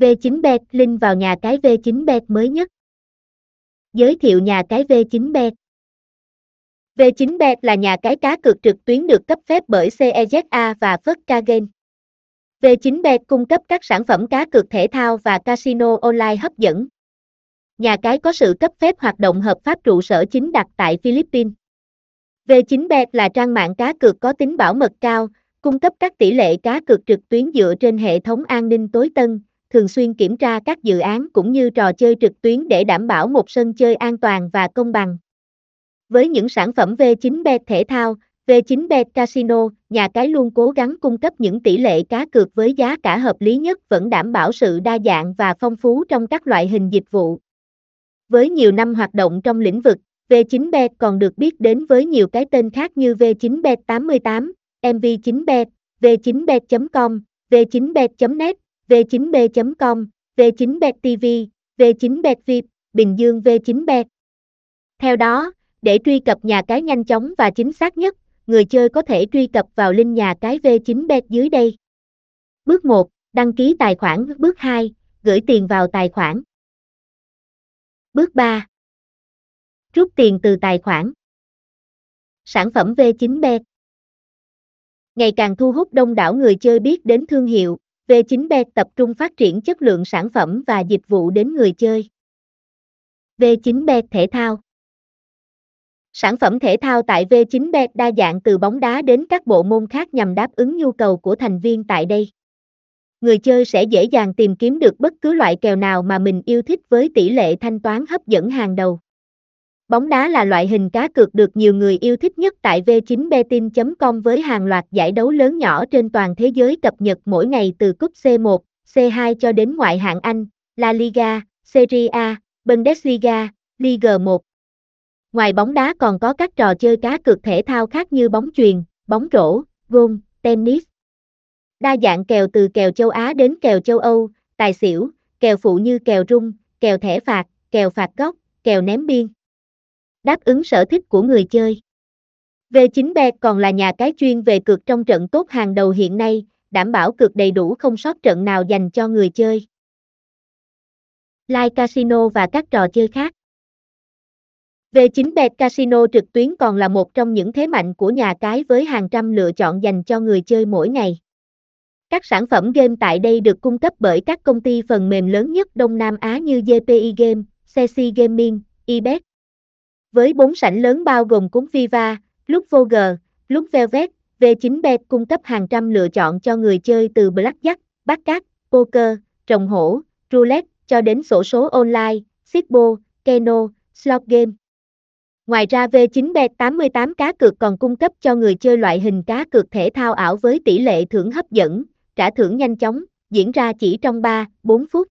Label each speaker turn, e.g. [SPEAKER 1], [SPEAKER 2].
[SPEAKER 1] V9bet link vào nhà cái V9bet mới nhất. Giới thiệu nhà cái V9bet. V9bet là nhà cái cá cược trực tuyến được cấp phép bởi CEZA và Fất Game. V9bet cung cấp các sản phẩm cá cược thể thao và casino online hấp dẫn. Nhà cái có sự cấp phép hoạt động hợp pháp trụ sở chính đặt tại Philippines. V9bet là trang mạng cá cược có tính bảo mật cao, cung cấp các tỷ lệ cá cược trực tuyến dựa trên hệ thống an ninh tối tân, thường xuyên kiểm tra các dự án cũng như trò chơi trực tuyến để đảm bảo một sân chơi an toàn và công bằng. Với những sản phẩm V9bet thể thao, V9bet Casino, nhà cái luôn cố gắng cung cấp những tỷ lệ cá cược với giá cả hợp lý nhất vẫn đảm bảo sự đa dạng và phong phú trong các loại hình dịch vụ. Với nhiều năm hoạt động trong lĩnh vực, V9bet còn được biết đến với nhiều cái tên khác như V9bet 88, MV9bet, V9bet.com, V9bet.net, V9B.com, V9bet TV, V9bet VIP, Bình Dương V9bet. Theo đó, để truy cập nhà cái nhanh chóng và chính xác nhất, người chơi có thể truy cập vào link nhà cái V9bet dưới đây. Bước 1, đăng ký tài khoản. Bước 2, gửi tiền vào tài khoản. Bước 3, rút tiền từ tài khoản. Sản phẩm V9bet Ngày càng thu hút đông đảo người chơi biết đến thương hiệu, V9bet tập trung phát triển chất lượng sản phẩm và dịch vụ đến người chơi. V9bet thể thao Sản phẩm thể thao tại V9bet đa dạng từ bóng đá đến các bộ môn khác nhằm đáp ứng nhu cầu của thành viên tại đây. Người chơi sẽ dễ dàng tìm kiếm được bất cứ loại kèo nào mà mình yêu thích với tỷ lệ thanh toán hấp dẫn hàng đầu. Bóng đá là loại hình cá cược được nhiều người yêu thích nhất tại v9betin.com với hàng loạt giải đấu lớn nhỏ trên toàn thế giới cập nhật mỗi ngày từ cúp C1, C2 cho đến ngoại hạng Anh, La Liga, Serie A, Bundesliga, Liga 1. Ngoài bóng đá còn có các trò chơi cá cược thể thao khác như bóng chuyền, bóng rổ, gôn, tennis. Đa dạng kèo từ kèo châu Á đến kèo châu Âu, tài xỉu, kèo phụ như kèo rung, kèo thẻ phạt, kèo phạt góc, kèo ném biên đáp ứng sở thích của người chơi. V9bet còn là nhà cái chuyên về cược trong trận tốt hàng đầu hiện nay, đảm bảo cược đầy đủ không sót trận nào dành cho người chơi. Live Casino và các trò chơi khác V9bet Casino trực tuyến còn là một trong những thế mạnh của nhà cái với hàng trăm lựa chọn dành cho người chơi mỗi ngày. Các sản phẩm game tại đây được cung cấp bởi các công ty phần mềm lớn nhất Đông Nam Á như JPI Game, CC Gaming, eBet. Với bốn sảnh lớn bao gồm cúng Viva, lúc Vogue, lúc Velvet, V9bet cung cấp hàng trăm lựa chọn cho người chơi từ Blackjack, bát cát, poker, trồng hổ, roulette, cho đến sổ số online, Sipbo, Keno, slot game. Ngoài ra V9bet 88 cá cược còn cung cấp cho người chơi loại hình cá cược thể thao ảo với tỷ lệ thưởng hấp dẫn, trả thưởng nhanh chóng, diễn ra chỉ trong 3, 4 phút.